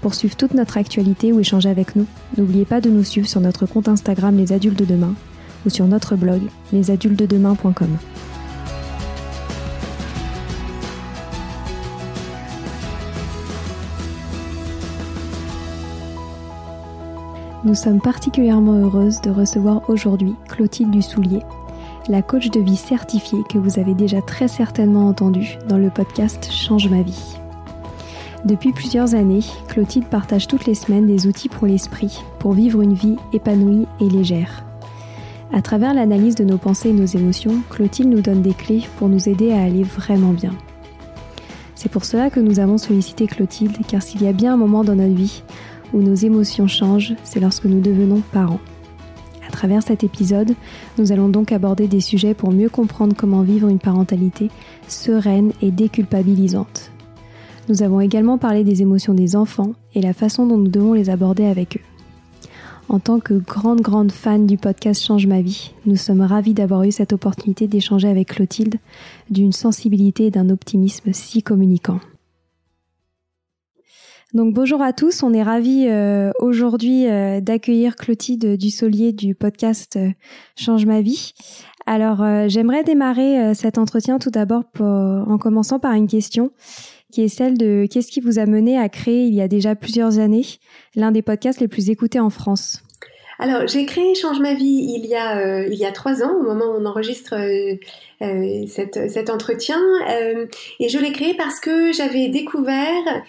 Pour suivre toute notre actualité ou échanger avec nous, n'oubliez pas de nous suivre sur notre compte Instagram Les Adultes de Demain ou sur notre blog lesadultesdedemain.com. Nous sommes particulièrement heureuses de recevoir aujourd'hui Clotilde Dussoulier, la coach de vie certifiée que vous avez déjà très certainement entendue dans le podcast Change ma vie. Depuis plusieurs années, Clotilde partage toutes les semaines des outils pour l'esprit, pour vivre une vie épanouie et légère. À travers l'analyse de nos pensées et nos émotions, Clotilde nous donne des clés pour nous aider à aller vraiment bien. C'est pour cela que nous avons sollicité Clotilde, car s'il y a bien un moment dans notre vie où nos émotions changent, c'est lorsque nous devenons parents. À travers cet épisode, nous allons donc aborder des sujets pour mieux comprendre comment vivre une parentalité sereine et déculpabilisante. Nous avons également parlé des émotions des enfants et la façon dont nous devons les aborder avec eux. En tant que grande grande fan du podcast Change ma vie, nous sommes ravis d'avoir eu cette opportunité d'échanger avec Clotilde d'une sensibilité et d'un optimisme si communicants. Donc bonjour à tous, on est ravis euh, aujourd'hui euh, d'accueillir Clotilde Dussolier du podcast euh, Change ma vie. Alors j'aimerais démarrer cet entretien tout d'abord en commençant par une question qui est celle de qu'est-ce qui vous a mené à créer il y a déjà plusieurs années l'un des podcasts les plus écoutés en France? Alors, j'ai créé Change ma vie il y a euh, il y a trois ans, au moment où on enregistre euh, euh cette, cet entretien, et je l'ai créé parce que j'avais découvert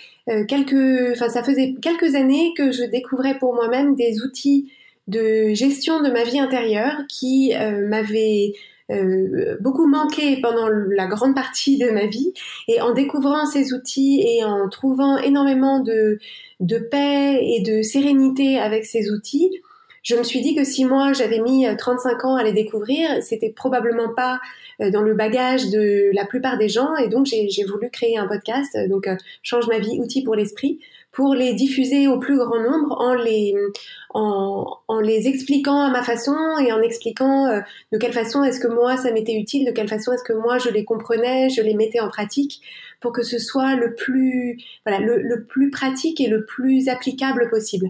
quelques, enfin ça faisait quelques années que je découvrais pour moi-même des outils de gestion de ma vie intérieure qui m'avaient euh, beaucoup manqué pendant la grande partie de ma vie. Et en découvrant ces outils et en trouvant énormément de, de paix et de sérénité avec ces outils, je me suis dit que si moi j'avais mis 35 ans à les découvrir, c'était probablement pas euh, dans le bagage de la plupart des gens et donc j'ai voulu créer un podcast, donc euh, Change ma vie, outils pour l'esprit, pour les diffuser au plus grand nombre en les, en, les expliquant à ma façon et en expliquant euh, de quelle façon est-ce que moi ça m'était utile, de quelle façon est-ce que moi je les comprenais, je les mettais en pratique pour que ce soit le plus, voilà, le plus pratique et le plus applicable possible.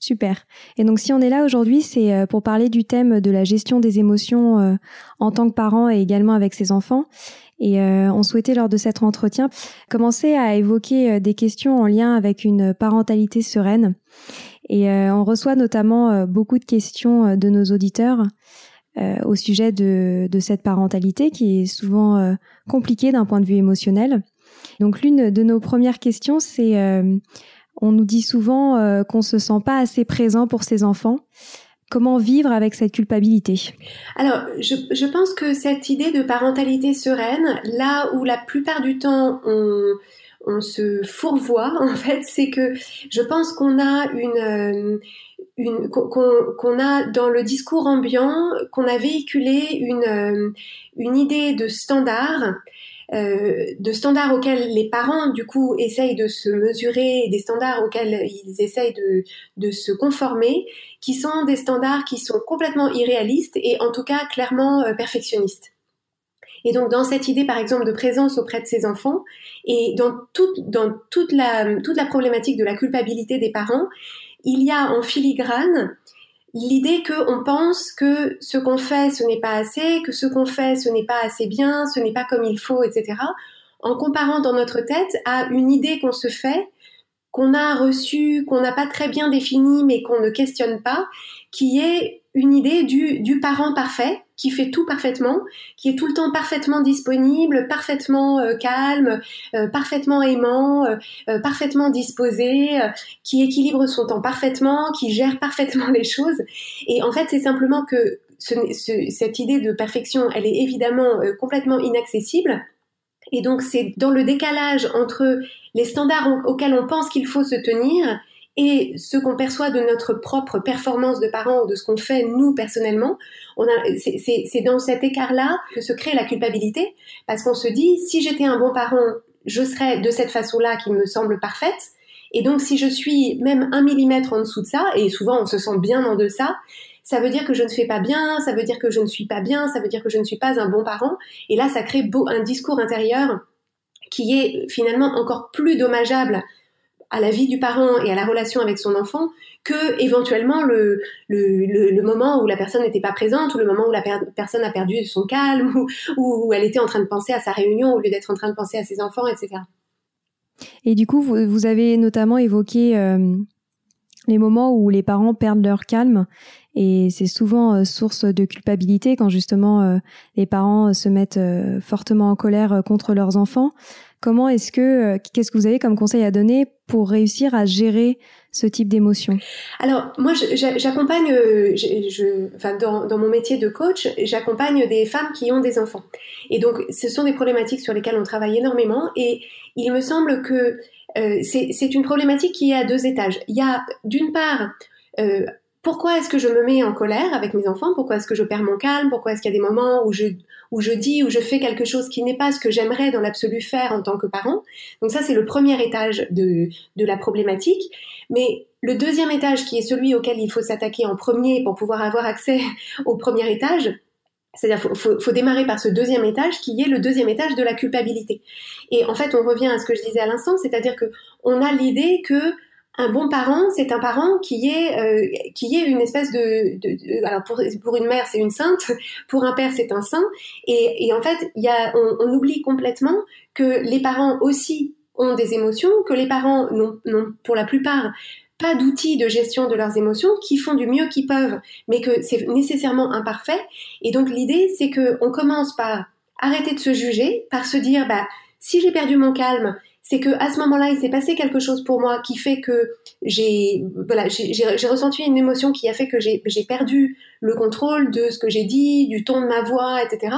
Super. Et donc si on est là aujourd'hui, c'est euh, pour parler du thème de la gestion des émotions euh, en tant que parent et également avec ses enfants. Et euh, on souhaitait lors de cet entretien commencer à évoquer des questions en lien avec une parentalité sereine. Et on reçoit notamment beaucoup de questions de nos auditeurs au sujet de, de, cette parentalité qui est souvent compliquée d'un point de vue émotionnel. Donc l'une de nos premières questions, c'est on nous dit souvent qu'on se sent pas assez présent pour ses enfants. Comment vivre avec cette culpabilité? Alors, je, pense que cette idée de parentalité sereine, là où la plupart du temps on, se fourvoie, en fait, c'est que je pense qu'on a une, euh, qu'on a dans le discours ambiant, qu'on a véhiculé une, euh, une idée de standard euh, de standards auxquels les parents du coup essayent de se mesurer, des standards auxquels ils essayent de, de se conformer, qui sont des standards qui sont complètement irréalistes et en tout cas clairement euh, perfectionnistes. Et donc dans cette idée par exemple de présence auprès de ses enfants et dans dans toute, la, toute la problématique de la culpabilité des parents, il y a en filigrane l'idée qu'on pense que ce qu'on fait, ce n'est pas assez, que ce qu'on fait, ce n'est pas assez bien, ce n'est pas comme il faut, etc., en comparant dans notre tête à une idée qu'on se fait, qu'on a reçue, qu'on n'a pas très bien définie, mais qu'on ne questionne pas, qui est une idée du, du parent parfait, qui fait tout parfaitement, qui est tout le temps parfaitement disponible, parfaitement euh, calme, euh, parfaitement aimant, euh, parfaitement disposé, qui équilibre son temps parfaitement, qui gère parfaitement les choses. Et en fait, c'est simplement que ce, cette idée de perfection, elle est évidemment complètement inaccessible. Et donc, c'est dans le décalage entre les standards auxquels on pense qu'il faut se tenir et ce qu'on perçoit de notre propre performance de parent ou de ce qu'on fait nous personnellement, c'est dans cet écart-là que se crée la culpabilité, parce qu'on se dit si j'étais un bon parent, je serais de cette façon-là qui me semble parfaite, et donc si je suis même un millimètre en dessous de ça, et souvent on se sent bien en deçà, ça veut dire que je ne fais pas bien, ça veut dire que je ne suis pas bien, ça veut dire que je ne suis pas un bon parent, et là ça crée un discours intérieur qui est finalement encore plus dommageable à la vie du parent et à la relation avec son enfant que éventuellement le, le, le, moment où la personne n'était pas présente ou le moment où la personne a perdu son calme ou, où elle était en train de penser à sa réunion au lieu d'être en train de penser à ses enfants, etc. Et du coup, vous, avez notamment évoqué euh, les moments où les parents perdent leur calme et c'est souvent euh, source de culpabilité quand justement euh, les parents se mettent fortement en colère contre leurs enfants. Comment est-ce que, euh, qu'est-ce que vous avez comme conseil à donner pour réussir à gérer ce type d'émotion? Alors moi, j'accompagne, euh, enfin, dans, mon métier de coach, j'accompagne des femmes qui ont des enfants. Et donc, ce sont des problématiques sur lesquelles on travaille énormément. Et il me semble que euh, c'est une problématique qui est à deux étages. Il y a d'une part pourquoi est-ce que je me mets en colère avec mes enfants? Pourquoi est-ce que je perds mon calme? Pourquoi est-ce qu'il y a des moments où je, où je dis, où je fais quelque chose qui n'est pas ce que j'aimerais dans l'absolu faire en tant que parent? Donc ça, c'est le premier étage de, de la problématique. Mais le deuxième étage, qui est celui auquel il faut s'attaquer en premier pour pouvoir avoir accès au premier étage, c'est-à-dire faut, faut, faut, démarrer par ce deuxième étage qui est le deuxième étage de la culpabilité. Et en fait, on revient à ce que je disais à l'instant, c'est-à-dire que on a l'idée que un bon parent, c'est un parent qui est euh, qui est une espèce de, alors pour, pour une mère c'est une sainte, pour un père c'est un saint, et, et en fait il y a on, on, oublie complètement que les parents aussi ont des émotions, que les parents n'ont pour la plupart pas d'outils de gestion de leurs émotions, qui font du mieux qu'ils peuvent, mais que c'est nécessairement imparfait. Et donc l'idée c'est que on commence par arrêter de se juger, par se dire bah si j'ai perdu mon calme, c'est que à ce moment-là, il s'est passé quelque chose pour moi qui fait que j'ai voilà, j'ai ressenti une émotion qui a fait que j'ai perdu le contrôle de ce que j'ai dit, du ton de ma voix, etc.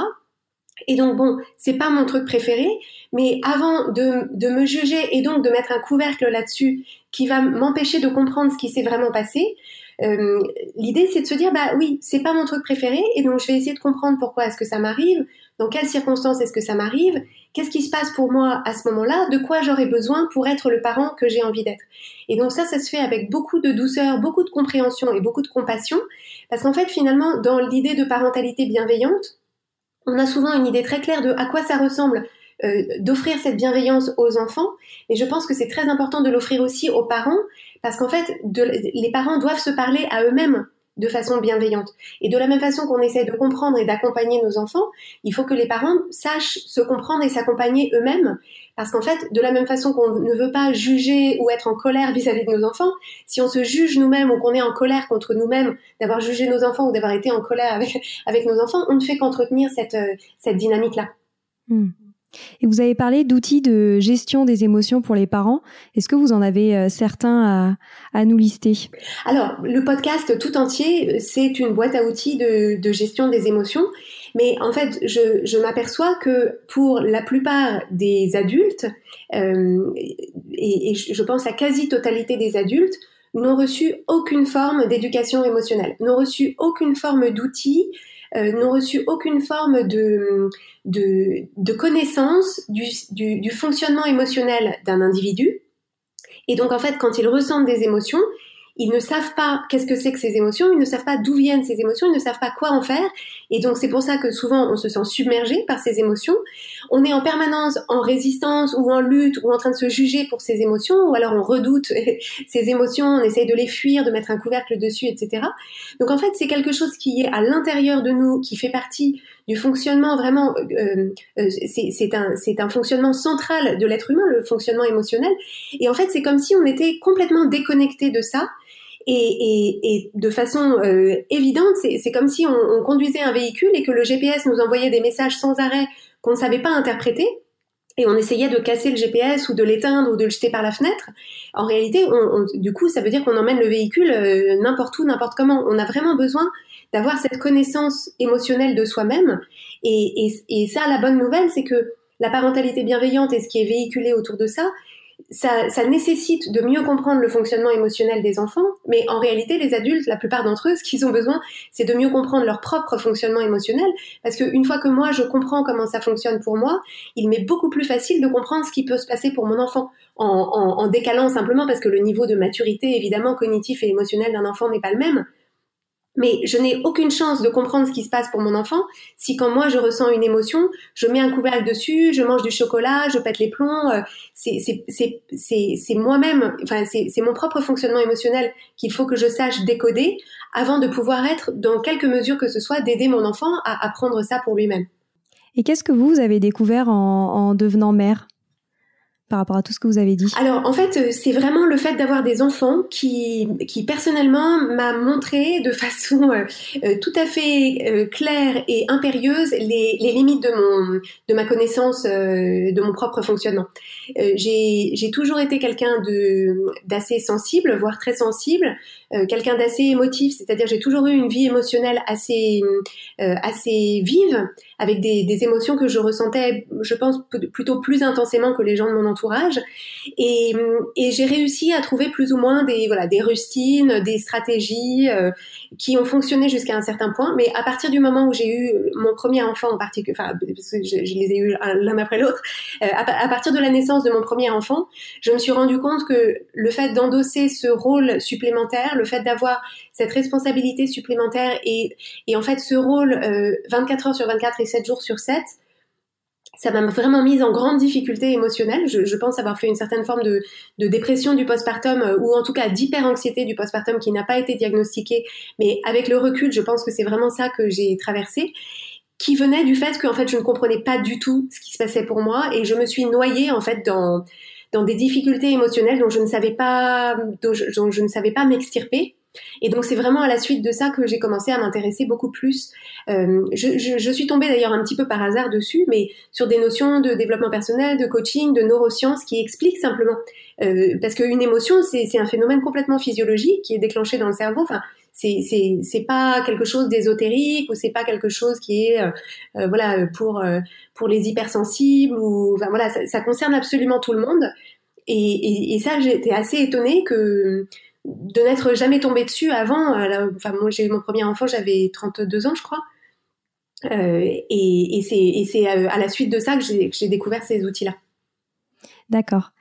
Et donc bon, c'est pas mon truc préféré, mais avant de, me juger et donc de mettre un couvercle là-dessus qui va m'empêcher de comprendre ce qui s'est vraiment passé, euh, l'idée c'est de se dire bah oui, c'est pas mon truc préféré et donc je vais essayer de comprendre pourquoi est-ce que ça m'arrive, dans quelles circonstances est-ce que ça m'arrive, qu'est-ce qui se passe pour moi à ce moment-là, de quoi j'aurais besoin pour être le parent que j'ai envie d'être? Et donc ça, ça se fait avec beaucoup de douceur, beaucoup de compréhension et beaucoup de compassion, parce qu'en fait finalement, dans l'idée de parentalité bienveillante, on a souvent une idée très claire de à quoi ça ressemble euh, d'offrir cette bienveillance aux enfants, mais je pense que c'est très important de l'offrir aussi aux parents, parce qu'en fait, les parents doivent se parler à eux-mêmes de façon bienveillante. Et de la même façon qu'on essaie de comprendre et d'accompagner nos enfants, il faut que les parents sachent se comprendre et s'accompagner eux-mêmes. Parce qu'en fait, de la même façon qu'on ne veut pas juger ou être en colère vis-à-vis de nos enfants, si on se juge nous-mêmes ou qu'on est en colère contre nous-mêmes d'avoir jugé nos enfants ou d'avoir été en colère avec, nos enfants, on ne fait qu'entretenir cette, euh, cette dynamique-là. Hmm. Et vous avez parlé d'outils de gestion des émotions pour les parents. Est-ce que vous en avez euh, certains à, nous lister? Alors, le podcast tout entier, c'est une boîte à outils de, gestion des émotions. Mais en fait, je, m'aperçois que pour la plupart des adultes, euh, et, et, je pense la quasi-totalité des adultes, n'ont reçu aucune forme d'éducation émotionnelle, n'ont reçu aucune forme d'outils euh, n'ont reçu aucune forme de, de, connaissance du, du, du fonctionnement émotionnel d'un individu. Et donc en fait, quand ils ressentent des émotions, ils ne savent pas qu'est-ce que c'est que ces émotions, ils ne savent pas d'où viennent ces émotions, ils ne savent pas quoi en faire. Et donc c'est pour ça que souvent on se sent submergé par ces émotions. On est en permanence en résistance ou en lutte ou en train de se juger pour ces émotions, ou alors on redoute ces émotions, on essaye de les fuir, de mettre un couvercle dessus, etc. Donc en fait c'est quelque chose qui est à l'intérieur de nous, qui fait partie du fonctionnement vraiment, euh, euh, c'est un, fonctionnement central de l'être humain, le fonctionnement émotionnel. Et en fait c'est comme si on était complètement déconnecté de ça et, de façon euh, évidente, c'est comme si on, conduisait un véhicule et que le GPS nous envoyait des messages sans arrêt qu'on ne savait pas interpréter. Et on essayait de casser le GPS ou de l'éteindre ou de le jeter par la fenêtre. En réalité, du coup, ça veut dire qu'on emmène le véhicule n'importe où, n'importe comment. On a vraiment besoin d'avoir cette connaissance émotionnelle de soi-même. Et, et ça, la bonne nouvelle, c'est que la parentalité bienveillante et ce qui est véhiculé autour de ça, ça, ça, nécessite de mieux comprendre le fonctionnement émotionnel des enfants, mais en réalité, les adultes, la plupart d'entre eux, ce qu'ils ont besoin, c'est de mieux comprendre leur propre fonctionnement émotionnel, parce qu'une fois que moi, je comprends comment ça fonctionne pour moi, il m'est beaucoup plus facile de comprendre ce qui peut se passer pour mon enfant, en, en, en décalant simplement parce que le niveau de maturité, évidemment, cognitif et émotionnel d'un enfant n'est pas le même. Mais je n'ai aucune chance de comprendre ce qui se passe pour mon enfant si quand moi je ressens une émotion, je mets un couvercle dessus, je mange du chocolat, je pète les plombs. Euh, c'est moi-même, enfin c'est mon propre fonctionnement émotionnel qu'il faut que je sache décoder avant de pouvoir être, dans quelque mesure que ce soit, d'aider mon enfant à apprendre ça pour lui-même. Et qu'est-ce que vous avez découvert en, en devenant mère? Par rapport à tout ce que vous avez dit? Alors en fait, euh, c'est vraiment le fait d'avoir des enfants qui, qui personnellement m'a montré de façon euh, euh, tout à fait claire et impérieuse les, les, limites de mon de ma connaissance de mon propre fonctionnement. j'ai toujours été quelqu'un d'assez sensible, voire très sensible, quelqu'un d'assez émotif, c'est-à-dire j'ai toujours eu une vie émotionnelle assez assez vive avec des, émotions que je ressentais, je pense, plutôt plus intensément que les gens de mon entourage. Et, j'ai réussi à trouver plus ou moins des, voilà, des rustines, des stratégies euh, qui ont fonctionné jusqu'à un certain point. Mais à partir du moment où j'ai eu mon premier enfant en particulier, enfin, que je, les ai eu l'un après l'autre, euh, à, à, partir de la naissance de mon premier enfant, je me suis rendu compte que le fait d'endosser ce rôle supplémentaire, le fait d'avoir cette responsabilité supplémentaire et, et en fait ce rôle 24 euh, heures sur 24 et 7 jours sur 7, ça m'a vraiment mise en grande difficulté émotionnelle. Je, pense avoir fait une certaine forme de, dépression du postpartum euh, ou en tout cas d'hyper-anxiété du postpartum qui n'a pas été diagnostiquée. Mais avec le recul, je pense que c'est vraiment ça que j'ai traversé qui venait du fait que en fait je ne comprenais pas du tout ce qui se passait pour moi et je me suis noyée en fait dans dans des difficultés émotionnelles dont je ne savais pas dont je ne savais pas m'extirper et donc c'est vraiment à la suite de ça que j'ai commencé à m'intéresser beaucoup plus. Euh, je, suis tombée d'ailleurs un petit peu par hasard dessus, mais sur des notions de développement personnel, de coaching, de neurosciences qui expliquent simplement. Euh, parce qu'une émotion, c'est un phénomène complètement physiologique qui est déclenché dans le cerveau. C'est pas quelque chose d'ésotérique ou c'est pas quelque chose qui est euh, euh voilà pour euh, pour les hypersensibles ou enfin voilà ça, ça, concerne absolument tout le monde. Et, et, et ça, j'étais assez étonnée que de n'être jamais tombé dessus avant. Euh, enfin, moi, j'ai eu mon premier enfant, j'avais 32 ans, je crois. Euh, et, c'est euh, à la suite de ça que j'ai découvert ces outils-là. D'accord.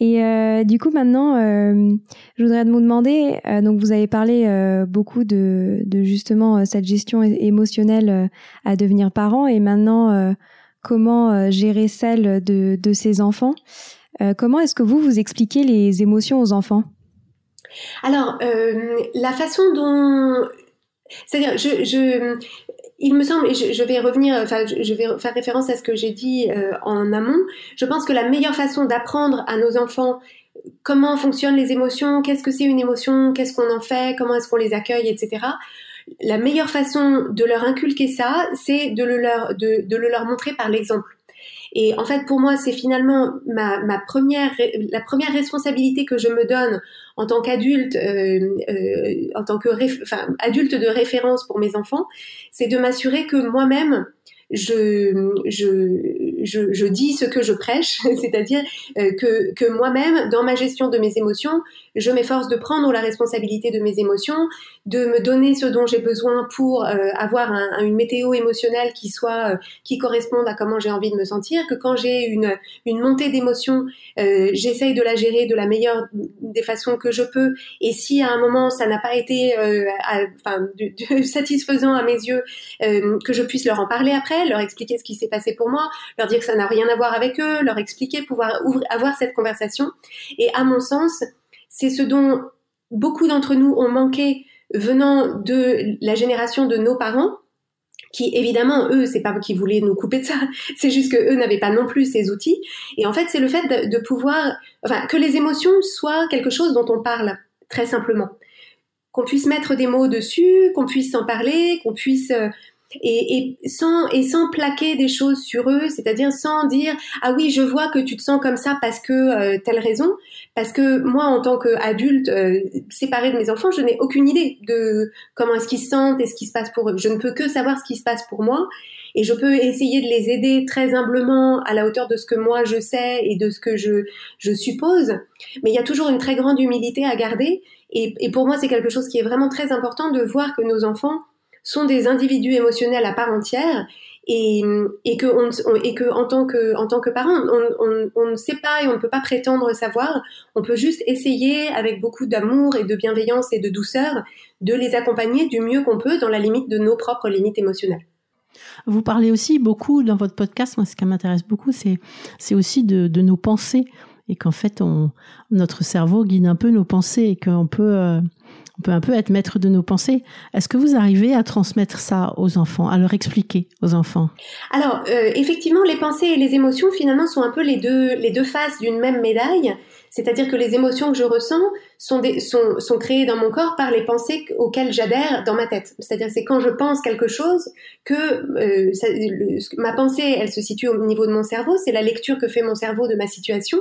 Et du coup, maintenant, je voudrais vous demander, donc vous avez parlé beaucoup de, justement cette gestion émotionnelle à devenir parent et maintenant comment gérer celle de, de ses enfants? comment est-ce que vous, vous expliquez les émotions aux enfants? Alors, euh, la façon dont C'est-à-dire, je, il me semble, et je, vais revenir, enfin, je, vais faire référence à ce que j'ai dit euh, en amont. Je pense que la meilleure façon d'apprendre à nos enfants comment fonctionnent les émotions, qu'est-ce que c'est une émotion, qu'est-ce qu'on en fait, comment est-ce qu'on les accueille, etc. La meilleure façon de leur inculquer ça, c'est de le leur, de, de le leur montrer par l'exemple. Et en fait, pour moi, c'est finalement ma, ma, première, la première responsabilité que je me donne en tant qu'adulte, euh, euh, en tant que adulte de référence pour mes enfants, c'est de m'assurer que moi-même, je, je, dis ce que je prêche, c'est-à-dire euh, que, que moi-même, dans ma gestion de mes émotions, je m'efforce de prendre la responsabilité de mes émotions, de me donner ce dont j'ai besoin pour euh, avoir un, une météo émotionnelle qui soit euh, qui corresponde à comment j'ai envie de me sentir, que quand j'ai une, une montée d'émotions, euh, j'essaye de la gérer de la meilleure des façons que je peux. Et si à un moment ça n'a pas été satisfaisant à mes yeux, que je puisse leur en parler après, leur expliquer ce qui s'est passé pour moi, leur dire que ça n'a rien à voir avec eux, leur expliquer, pouvoir avoir cette conversation. Et à mon sens, c'est ce dont beaucoup d'entre nous ont manqué venant de la génération de nos parents, qui évidemment eux c'est pas qu'ils voulaient nous couper de ça c'est juste que eux n'avaient pas non plus ces outils et en fait c'est le fait de, pouvoir enfin que les émotions soient quelque chose dont on parle très simplement qu'on puisse mettre des mots dessus qu'on puisse en parler qu'on puisse euh, et, et, sans et sans plaquer des choses sur eux, c'est-à-dire sans dire ah oui je vois que tu te sens comme ça parce que euh, telle raison, parce que moi en tant qu'adulte euh, séparé de mes enfants, je n'ai aucune idée de comment est-ce qu'ils se sentent et ce qui se passe pour eux. Je ne peux que savoir ce qui se passe pour moi et je peux essayer de les aider très humblement à la hauteur de ce que moi je sais et de ce que je je suppose, mais il y a toujours une très grande humilité à garder et, et pour moi c'est quelque chose qui est vraiment très important de voir que nos enfants sont des individus émotionnels à part entière et, et que, en tant que en tant que parent, on, ne sait pas et on ne peut pas prétendre savoir. On peut juste essayer avec beaucoup d'amour et de bienveillance et de douceur de les accompagner du mieux qu'on peut dans la limite de nos propres limites émotionnelles. Vous parlez aussi beaucoup dans votre podcast, moi ce qui m'intéresse beaucoup, c'est aussi de, de, nos pensées et qu'en fait on, notre cerveau guide un peu nos pensées et qu'on peut euh, on peut un peu être maître de nos pensées. Est-ce que vous arrivez à transmettre ça aux enfants, à leur expliquer aux enfants? Alors, euh, effectivement, les pensées et les émotions, finalement, sont un peu les deux, les deux faces d'une même médaille. C'est-à-dire que les émotions que je ressens sont, des, sont, sont créées dans mon corps par les pensées auxquelles j'adhère dans ma tête. C'est-à-dire c'est quand je pense quelque chose que euh, ça, ma pensée, elle se situe au niveau de mon cerveau. C'est la lecture que fait mon cerveau de ma situation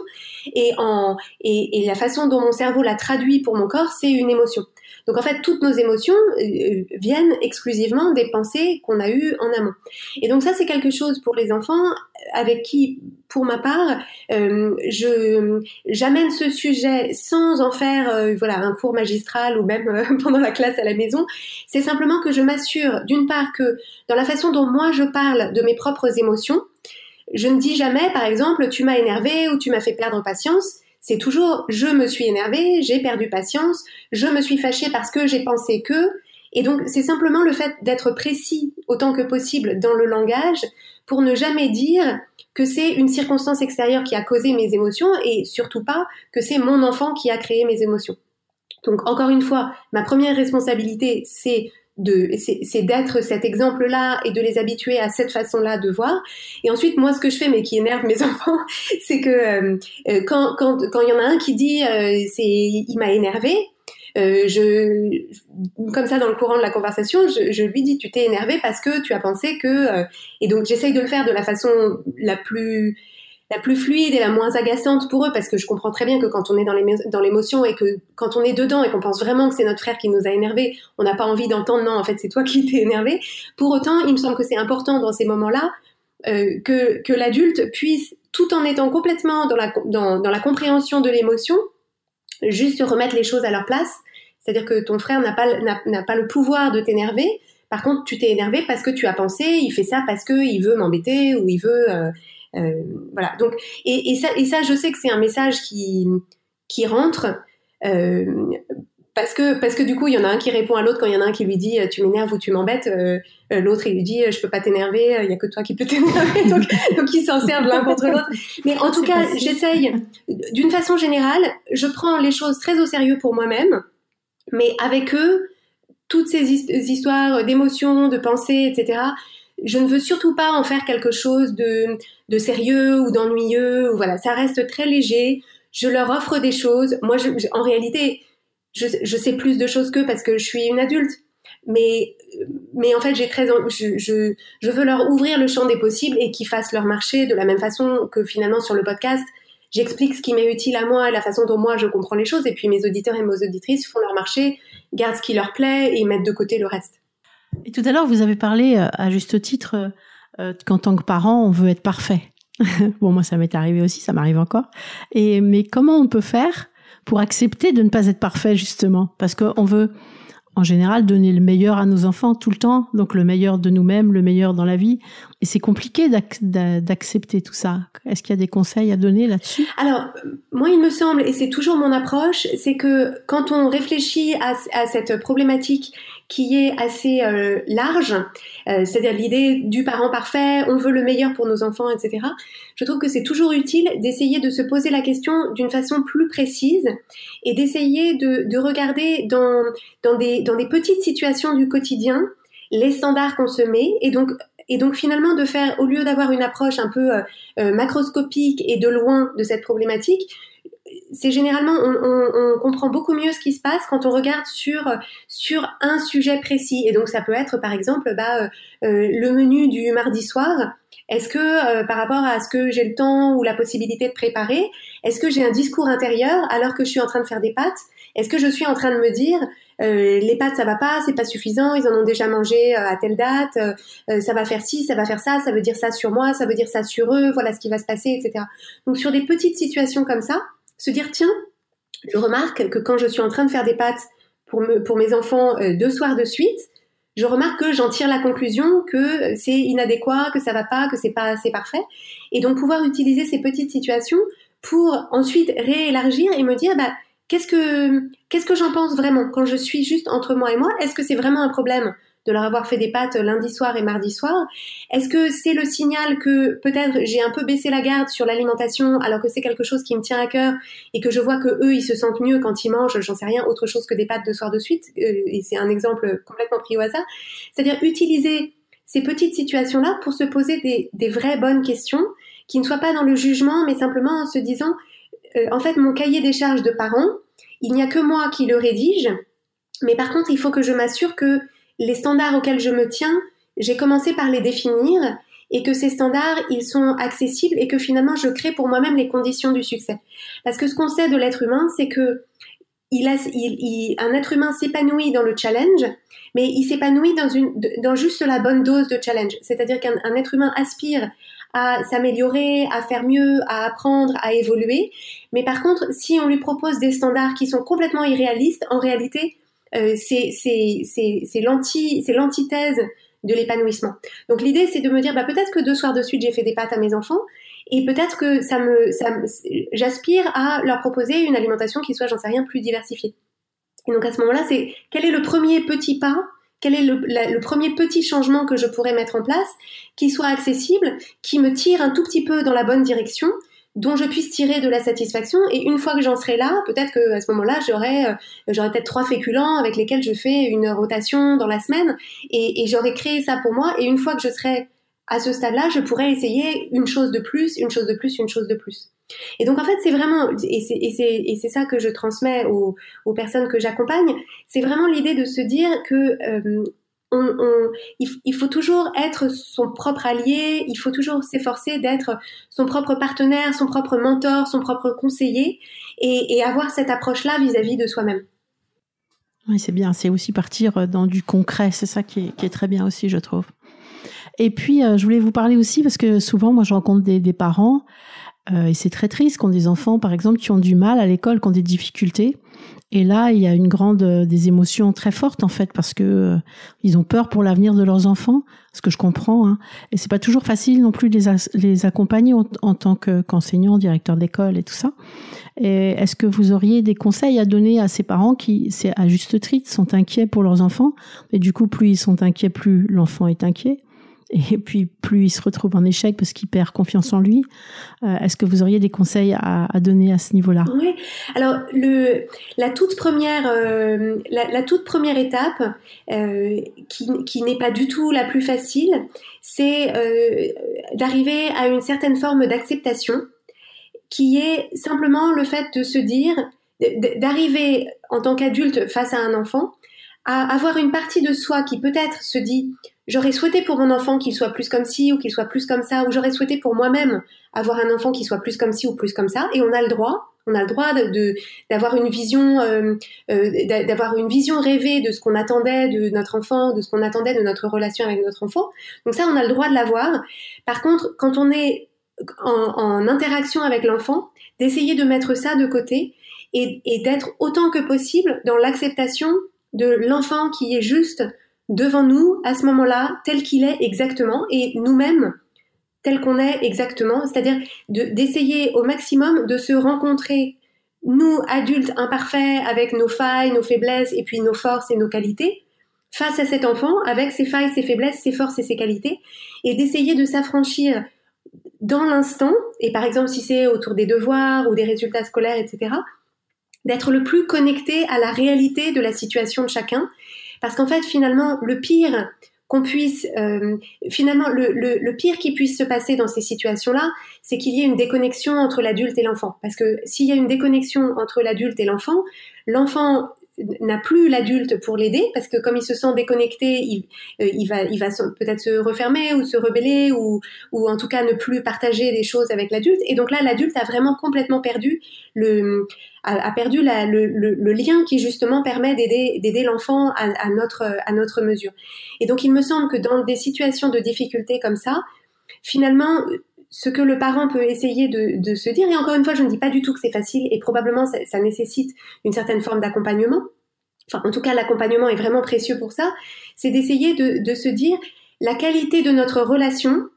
et, en, et la façon dont mon cerveau la traduit pour mon corps, c'est une émotion. Donc en fait, toutes nos émotions euh, viennent exclusivement des pensées qu'on a eues en amont. Et donc ça, c'est quelque chose pour les enfants avec qui, pour ma part, euh, j'amène ce sujet sans en faire euh, voilà un cours magistral ou même euh, pendant la classe à la maison. C'est simplement que je m'assure d'une part que dans la façon dont moi je parle de mes propres émotions, je ne dis jamais, par exemple, tu m'as énervé ou tu m'as fait perdre patience. C'est toujours je me suis énervé, j'ai perdu patience, je me suis fâché parce que j'ai pensé que. Et donc c'est simplement le fait d'être précis autant que possible dans le langage pour ne jamais dire que c'est une circonstance extérieure qui a causé mes émotions et surtout pas que c'est mon enfant qui a créé mes émotions. Donc encore une fois, ma première responsabilité, c'est de c'est d'être cet exemple-là et de les habituer à cette façon-là de voir. Et ensuite, moi, ce que je fais, mais qui énerve mes enfants, c'est que euh, euh, quand quand quand il y en a un qui dit euh, c'est il m'a énervé, euh, je, comme ça dans le courant de la conversation, je, lui dis tu t'es énervé parce que tu as pensé que, euh, et donc j'essaye de le faire de la façon la plus la plus fluide et la moins agaçante pour eux parce que je comprends très bien que quand on est dans l'émotion et que quand on est dedans et qu'on pense vraiment que c'est notre frère qui nous a énervé, on n'a pas envie d'entendre non en fait c'est toi qui t'es énervé. Pour autant, il me semble que c'est important dans ces moments-là euh, que, que l'adulte puisse, tout en étant complètement dans la, dans, dans la compréhension de l'émotion, juste remettre les choses à leur place c'est-à-dire que ton frère n'a pas, pas le pouvoir de t'énerver. Par contre, tu t'es énervé parce que tu as pensé, il fait ça parce qu'il veut m'embêter ou il veut, euh, voilà. Donc, et, ça, et ça, je sais que c'est un message qui qui rentre euh, parce que parce que du coup, il y en a un qui répond à l'autre quand il y en a un qui lui dit tu m'énerves ou tu m'embêtes. l'autre il lui dit je peux pas t'énerver, il y a que toi qui peux t'énerver. donc, donc ils s'en servent l'un contre l'autre. Mais en tout cas, j'essaye d'une façon générale, je prends les choses très au sérieux pour moi-même mais avec eux, toutes ces histoires d'émotions, de pensées, etc. Je ne veux surtout pas en faire quelque chose de, de sérieux ou d'ennuyeux. Voilà, ça reste très léger. Je leur offre des choses. Moi, en réalité, je, sais plus de choses qu'eux parce que je suis une adulte. Mais, mais en fait, j'ai très, je, je, je veux leur ouvrir le champ des possibles et qu'ils fassent leur marché de la même façon que finalement sur le podcast j'explique ce qui m'est utile à moi, la façon dont moi je comprends les choses, et puis mes auditeurs et mes auditrices font leur marché, gardent ce qui leur plaît et mettent de côté le reste. Et tout à l'heure, vous avez parlé euh, à juste titre euh, euh, qu'en tant que parent, on veut être parfait. bon, moi, ça m'est arrivé aussi, ça m'arrive encore. Et mais comment on peut faire pour accepter de ne pas être parfait justement? Parce qu'on veut, en général, donner le meilleur à nos enfants tout le temps, donc le meilleur de nous-mêmes, le meilleur dans la vie. Et c'est compliqué d'accepter tout ça. Est-ce qu'il y a des conseils à donner là-dessus? Alors, moi, il me semble, et c'est toujours mon approche, c'est que quand on réfléchit à, à cette problématique qui est assez euh, large, euh, c'est-à-dire l'idée du parent parfait, on veut le meilleur pour nos enfants, etc. Je trouve que c'est toujours utile d'essayer de se poser la question d'une façon plus précise et d'essayer de, de, regarder dans, dans, des, dans des petites situations du quotidien les standards qu'on se met et donc et donc finalement de faire au lieu d'avoir une approche un peu euh, macroscopique et de loin de cette problématique c'est généralement on, on, on, comprend beaucoup mieux ce qui se passe quand on regarde sur sur un sujet précis. Et donc ça peut être par exemple bah, euh, euh le menu du mardi soir. Est-ce que euh, par rapport à ce que j'ai le temps ou la possibilité de préparer est-ce que j'ai un discours intérieur alors que je suis en train de faire des pâtes? Est-ce que je suis en train de me dire euh, les pâtes ça va pas, c'est pas suffisant, ils en ont déjà mangé euh, à telle date, ça va faire ci, ça va faire ça, ça veut dire ça sur moi, ça veut dire ça sur eux, voilà ce qui va se passer, etc. Donc sur des petites situations comme ça, se dire tiens, je remarque que quand je suis en train de faire des pâtes pour, me, pour mes enfants euh, deux soirs de suite, je remarque que j'en tire la conclusion que c'est inadéquat, que ça va pas, que c'est pas assez parfait, et donc pouvoir utiliser ces petites situations pour ensuite réélargir et me dire bah qu'est-ce que qu'est-ce que j'en pense vraiment? Quand je suis juste entre moi et moi Est-ce que c'est vraiment un problème? De leur avoir fait des pâtes lundi soir et mardi soir Est-ce que c'est le signal que peut-être j'ai un peu baissé la garde sur l'alimentation alors que c'est quelque chose qui me tient à cœur et que je vois que eux ils se sentent mieux quand ils mangent, j'en sais rien, autre chose que des pâtes de soir de suite euh, et c'est un exemple complètement pris au hasard. C'est-à-dire utiliser ces petites situations-là pour se poser des, vraies bonnes questions qui ne soient pas dans le jugement mais simplement en se disant euh, en fait mon cahier des charges de parents, il n'y a que moi qui le rédige mais par contre, il faut que je m'assure que les standards auxquels je me tiens, j'ai commencé par les définir et que ces standards, ils sont accessibles et que finalement, je crée pour moi-même les conditions du succès. Parce que ce qu'on sait de l'être humain, c'est que un être humain s'épanouit dans le challenge, mais il s'épanouit dans juste la bonne dose de challenge. C'est-à-dire qu'un être humain aspire à s'améliorer, à faire mieux, à apprendre, à évoluer. Mais par contre, si on lui propose des standards qui sont complètement irréalistes, en réalité, euh, c'est l'antithèse de l'épanouissement. Donc l'idée, c'est de me dire, bah, peut-être que deux soirs de suite, j'ai fait des pâtes à mes enfants, et peut-être que ça me, ça j'aspire à leur proposer une alimentation qui soit, j'en sais rien, plus diversifiée. Et donc à ce moment-là, c'est quel est le premier petit pas, quel est le, le, premier petit changement que je pourrais mettre en place, qui soit accessible, qui me tire un tout petit peu dans la bonne direction, dont je puisse tirer de la satisfaction. Et une fois que j'en serai là, peut-être que à ce moment-là, j'aurai, euh, j'aurai peut-être trois féculents avec lesquels je fais une rotation dans la semaine, et, et j'aurai créé ça pour moi. Et une fois que je serai à ce stade-là, je pourrais essayer une chose de plus, une chose de plus, une chose de plus. Et donc en fait, c'est vraiment, et c'est, ça que je transmets aux, aux personnes que j'accompagne, c'est vraiment l'idée de se dire que euh, il, faut toujours être son propre allié, il faut toujours s'efforcer d'être son propre partenaire, son propre mentor, son propre conseiller, et, avoir cette approche-là vis-à-vis de soi-même. Oui, c'est bien, c'est aussi partir dans du concret, c'est ça qui est, très bien aussi, je trouve. Et puis, euh, je voulais vous parler aussi, parce que souvent, moi, je rencontre des, parents, euh, et c'est très triste, qui des enfants, par exemple, qui ont du mal à l'école, qui ont des difficultés. Et là, il y a une grande euh, des émotions très fortes en fait parce que euh, ils ont peur pour l'avenir de leurs enfants, ce que je comprends. Hein. Et c'est pas toujours facile non plus de les, les accompagner en, tant qu'enseignant, directeur d'école et tout ça. Est-ce que vous auriez des conseils à donner à ces parents qui, c'est à juste titre, sont inquiets pour leurs enfants, et du coup plus ils sont inquiets, plus l'enfant est inquiet? Et puis plus il se retrouve en échec parce qu'il perd confiance en lui. Est-ce que vous auriez des conseils à, donner à ce niveau-là? Oui. Alors la toute première, la, toute première étape, qui, qui n'est pas du tout la plus facile, c'est d'arriver à une certaine forme d'acceptation, qui est simplement le fait de se dire d'arriver en tant qu'adulte face à un enfant à avoir une partie de soi qui peut-être se dit j'aurais souhaité pour mon enfant qu'il soit plus comme ci ou qu'il soit plus comme ça ou j'aurais souhaité pour moi-même avoir un enfant qui soit plus comme ci ou plus comme ça et on a le droit on a le droit de d'avoir une vision euh, euh, d'avoir une vision rêvée de ce qu'on attendait de notre enfant de ce qu'on attendait de notre relation avec notre enfant. Donc ça on a le droit de l'avoir. Par contre quand on est en interaction avec l'enfant d'essayer de mettre ça de côté et, d'être autant que possible dans l'acceptation de l'enfant qui est juste devant nous à ce moment-là, tel qu'il est exactement, et nous-mêmes tel qu'on est exactement, c'est-à-dire d'essayer au maximum de se rencontrer, nous, adultes imparfaits, avec nos failles, nos faiblesses, et puis nos forces et nos qualités, face à cet enfant, avec ses failles, ses faiblesses, ses forces et ses qualités, et d'essayer de s'affranchir dans l'instant, et par exemple si c'est autour des devoirs ou des résultats scolaires, etc., d'être le plus connecté à la réalité de la situation de chacun. Parce qu'en fait, finalement, le pire qu'on puisse, euh, finalement, le, le, pire qui puisse se passer dans ces situations-là, c'est qu'il y ait une déconnexion entre l'adulte et l'enfant. Parce que s'il y a une déconnexion entre l'adulte et l'enfant, l'enfant n'a plus l'adulte pour l'aider parce que comme il se sent déconnecté, il, euh, il va, il va peut-être se refermer ou se rebeller ou, ou en tout cas ne plus partager des choses avec l'adulte. Et donc là, l'adulte a vraiment complètement perdu le, a, perdu le, le, lien qui justement permet d'aider, d'aider l'enfant à, à, notre, à notre mesure. Et donc il me semble que dans des situations de difficulté comme ça, finalement, ce que le parent peut essayer de, se dire, et encore une fois, je ne dis pas du tout que c'est facile, et probablement ça, nécessite une certaine forme d'accompagnement, enfin en tout cas l'accompagnement est vraiment précieux pour ça, c'est d'essayer de, se dire, la qualité de notre relation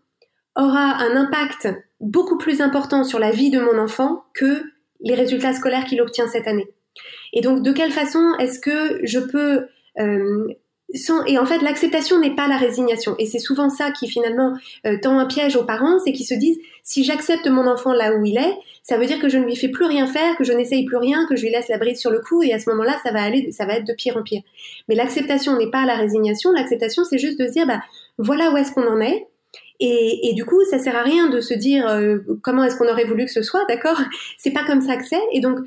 aura un impact beaucoup plus important sur la vie de mon enfant que les résultats scolaires qu'il obtient cette année. Et donc, de quelle façon est-ce que je peux euh, et en fait, l'acceptation n'est pas la résignation. Et c'est souvent ça qui finalement euh, tend un piège aux parents, c'est qu'ils se disent si j'accepte mon enfant là où il est, ça veut dire que je ne lui fais plus rien faire, que je n'essaye plus rien, que je lui laisse la bride sur le cou, et à ce moment-là, ça va aller, ça va être de pire en pire. Mais l'acceptation n'est pas la résignation. L'acceptation, c'est juste de se dire bah voilà où est-ce qu'on en est. Et, et, du coup, ça sert à rien de se dire euh, comment est-ce qu'on aurait voulu que ce soit, d'accord? C'est pas comme ça que c'est. Et donc,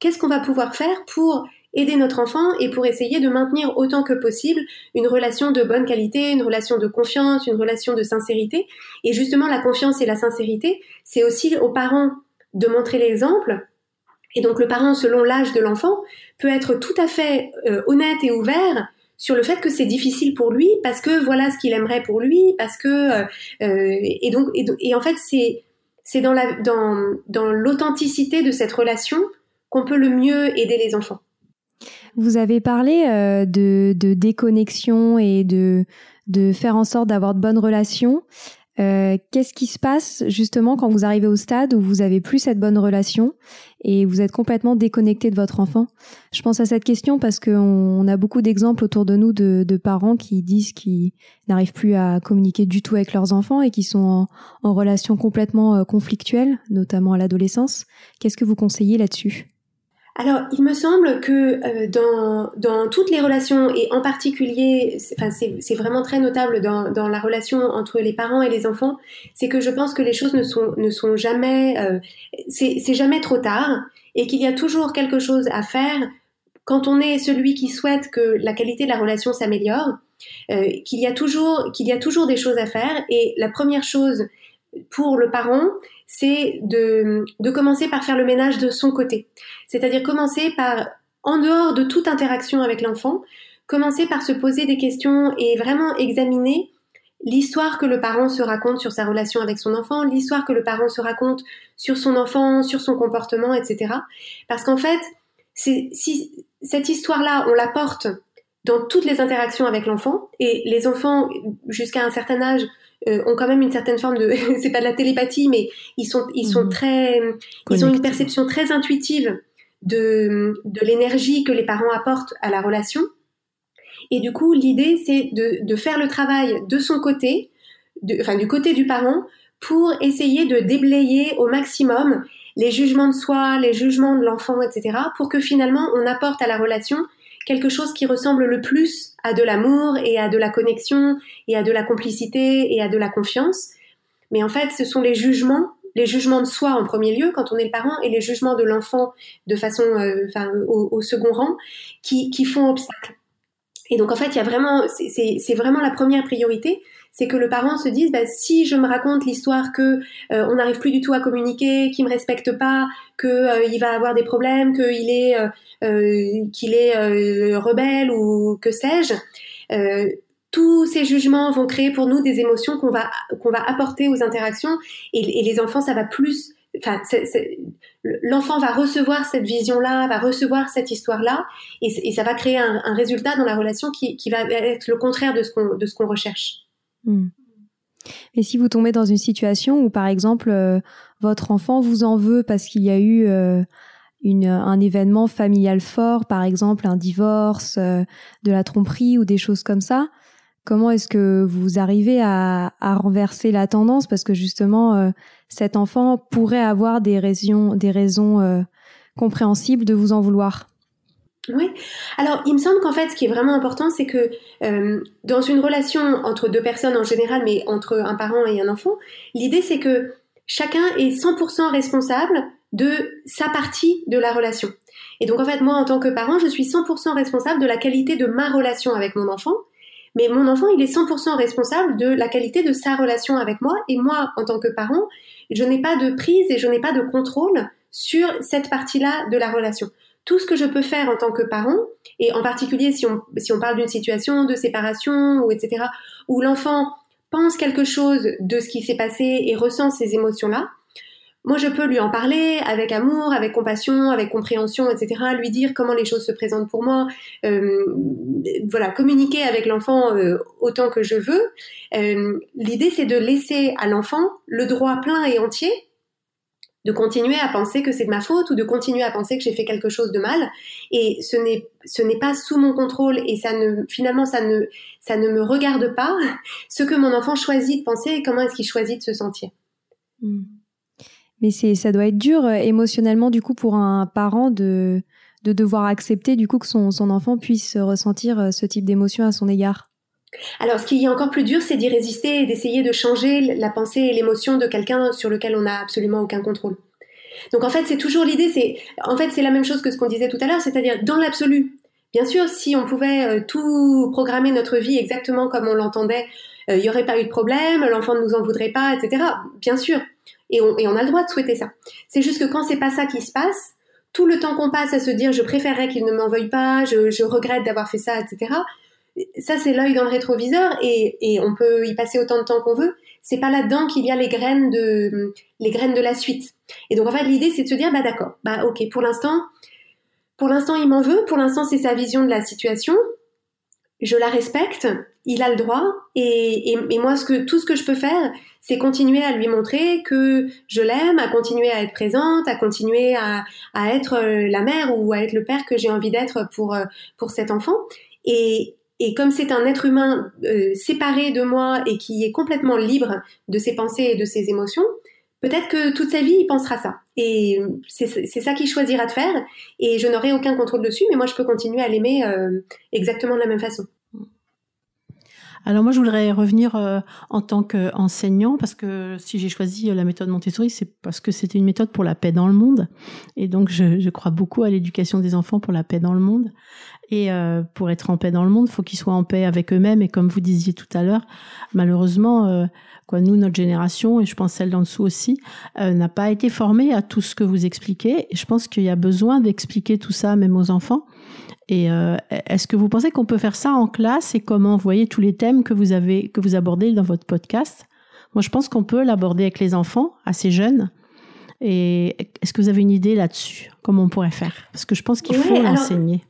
qu'est-ce qu'on va pouvoir faire pour aider notre enfant et pour essayer de maintenir autant que possible une relation de bonne qualité, une relation de confiance, une relation de sincérité. Et justement, la confiance et la sincérité, c'est aussi aux parents de montrer l'exemple. Et donc le parent, selon l'âge de l'enfant, peut être tout à fait euh, honnête et ouvert sur le fait que c'est difficile pour lui parce que voilà ce qu'il aimerait pour lui, parce que euh, euh et donc et, en fait c'est c'est dans la dans dans l'authenticité de cette relation qu'on peut le mieux aider les enfants. Vous avez parlé euh, de, de, déconnexion et de, de faire en sorte d'avoir de bonnes relations. Euh, Qu'est-ce qui se passe justement quand vous arrivez au stade où vous avez plus cette bonne relation et vous êtes complètement déconnecté de votre enfant? Je pense à cette question parce qu'on on a beaucoup d'exemples autour de nous de, de parents qui disent qu'ils n'arrivent plus à communiquer du tout avec leurs enfants et qui sont en, en relation complètement euh, conflictuelle, notamment à l'adolescence. Qu'est-ce que vous conseillez là-dessus? Alors, il me semble que euh, dans, dans toutes les relations, et en particulier, c'est vraiment très notable dans, dans la relation entre les parents et les enfants, c'est que je pense que les choses ne sont, ne sont jamais, euh, c'est jamais trop tard, et qu'il y a toujours quelque chose à faire quand on est celui qui souhaite que la qualité de la relation s'améliore, euh, qu'il y a toujours, qu'il y a toujours des choses à faire, et la première chose pour le parent, c'est de, de commencer par faire le ménage de son côté. C'est-à-dire commencer par, en dehors de toute interaction avec l'enfant, commencer par se poser des questions et vraiment examiner l'histoire que le parent se raconte sur sa relation avec son enfant, l'histoire que le parent se raconte sur son enfant, sur son comportement, etc. Parce qu'en fait, si cette histoire-là, on la porte dans toutes les interactions avec l'enfant, et les enfants, jusqu'à un certain âge, euh, ont quand même une certaine forme de c'est pas de la télépathie mais ils sont ils sont mhm. très ils ont une perception très intuitive de de l'énergie que les parents apportent à la relation et du coup l'idée c'est de de faire le travail de son côté enfin du côté du parent, pour essayer de déblayer au maximum les jugements de soi, les jugements de l'enfant, etc., pour que finalement on apporte à la relation quelque chose qui ressemble le plus à de l'amour et à de la connexion et à de la complicité et à de la confiance. Mais en fait, ce sont les jugements, les jugements de soi en premier lieu quand on est le parent et les jugements de l'enfant de façon, euh, enfin, au, second rang, qui, qui font obstacle. Et donc en fait, il y a vraiment, c'est vraiment la première priorité, c'est que le parent se dise bah, si je me raconte l'histoire que euh, on n'arrive plus du tout à communiquer, qu'il me respecte pas, que euh, il va avoir des problèmes, qu'il est euh, qu'il est rebelle ou que sais-je, tous ces jugements vont créer pour nous des émotions qu'on va qu'on va apporter aux interactions et, les enfants ça va plus enfin, l'enfant va recevoir cette vision-là, va recevoir cette histoire-là, et, ça va créer un, résultat dans la relation qui, va être le contraire de ce qu'on de ce qu'on recherche. Hmm. Et si vous tombez dans une situation où, par exemple, euh, votre enfant vous en veut parce qu'il y a eu euh, un événement familial fort, par exemple un divorce, euh, de la tromperie ou des choses comme ça, comment est-ce que vous arrivez à, à, renverser la tendance? Parce que justement, cet enfant pourrait avoir des raisons, des raisons compréhensibles de vous en vouloir. Oui. Alors, il me semble qu'en fait, ce qui est vraiment important, c'est que euh, dans une relation entre deux personnes en général, mais entre un parent et un enfant, l'idée c'est que chacun est 100% responsable de sa partie de la relation. Et donc, en fait, moi, en tant que parent, je suis 100% responsable de la qualité de ma relation avec mon enfant. Mais mon enfant, il est 100% responsable de la qualité de sa relation avec moi. Et moi, en tant que parent, je n'ai pas de prise et je n'ai pas de contrôle sur cette partie-là de la relation tout ce que je peux faire en tant que parent, et en particulier si on, si on parle d'une situation de séparation ou etc., où l'enfant pense quelque chose de ce qui s'est passé et ressent ces émotions-là, moi je peux lui en parler avec amour, avec compassion, avec compréhension, etc., lui dire comment les choses se présentent pour moi, euh, voilà, communiquer avec l'enfant euh, autant que je veux. Euh, L'idée c'est de laisser à l'enfant le droit plein et entier de continuer à penser que c'est de ma faute ou de continuer à penser que j'ai fait quelque chose de mal et ce n'est ce n'est pas sous mon contrôle et ça ne finalement ça ne ça ne me regarde pas ce que mon enfant choisit de penser et comment est-ce qu'il choisit de se sentir. Hmm. Mais c'est ça doit être dur euh, émotionnellement du coup pour un parent de de devoir accepter du coup que son, son enfant puisse ressentir euh, ce type d'émotion à son égard. Alors, ce qui est encore plus dur, c'est d'y résister et d'essayer de changer la pensée et l'émotion de quelqu'un sur lequel on n'a absolument aucun contrôle. Donc, en fait, c'est toujours l'idée, c'est, en fait, c'est la même chose que ce qu'on disait tout à l'heure, c'est-à-dire, dans l'absolu, bien sûr, si on pouvait euh, tout programmer notre vie exactement comme on l'entendait, euh, il n'y aurait pas eu de problème, l'enfant ne nous en voudrait pas, etc. Bien sûr. Et on, a le droit de souhaiter ça. C'est juste que quand c'est pas ça qui se passe, tout le temps qu'on passe à se dire je préférerais qu'il ne m'en veuille pas, je regrette d'avoir fait ça, etc ça c'est l'œil dans le rétroviseur et, on peut y passer autant de temps qu'on veut. C'est pas là-dedans qu'il y a les graines de les graines de la suite. Et donc en fait l'idée c'est de se dire bah d'accord, bah ok pour l'instant pour l'instant il m'en veut, pour l'instant c'est sa vision de la situation, je la respecte, il a le droit. Et, moi ce que tout ce que je peux faire c'est continuer à lui montrer que je l'aime, à continuer à être présente, à continuer à, à être la mère ou à être le père que j'ai envie d'être pour pour cet enfant. Et, et comme c'est un être humain euh, séparé de moi et qui est complètement libre de ses pensées et de ses émotions, peut-être que toute sa vie, il pensera ça. Et c'est ça qu'il choisira de faire. Et je n'aurai aucun contrôle dessus, mais moi, je peux continuer à l'aimer euh, exactement de la même façon. Alors moi, je voudrais revenir euh, en tant qu'enseignant, parce que si j'ai choisi la méthode Montessori, c'est parce que c'était une méthode pour la paix dans le monde. Et donc, je crois beaucoup à l'éducation des enfants pour la paix dans le monde. Et euh, pour être en paix dans le monde, il faut qu'ils soient en paix avec eux-mêmes. Et comme vous disiez tout à l'heure, malheureusement, euh, quoi, nous, notre génération, et je pense celle d'en dessous aussi, euh, n'a pas été formée à tout ce que vous expliquez. Et je pense qu'il y a besoin d'expliquer tout ça même aux enfants. Et est-ce que vous pensez qu'on peut faire ça en classe et comment vous voyez tous les thèmes que vous avez que vous abordez dans votre podcast? Moi, je pense qu'on peut l'aborder avec les enfants assez jeunes. Et est-ce que vous avez une idée là-dessus? Comment on pourrait faire? Parce que je pense qu'il faut l'enseigner.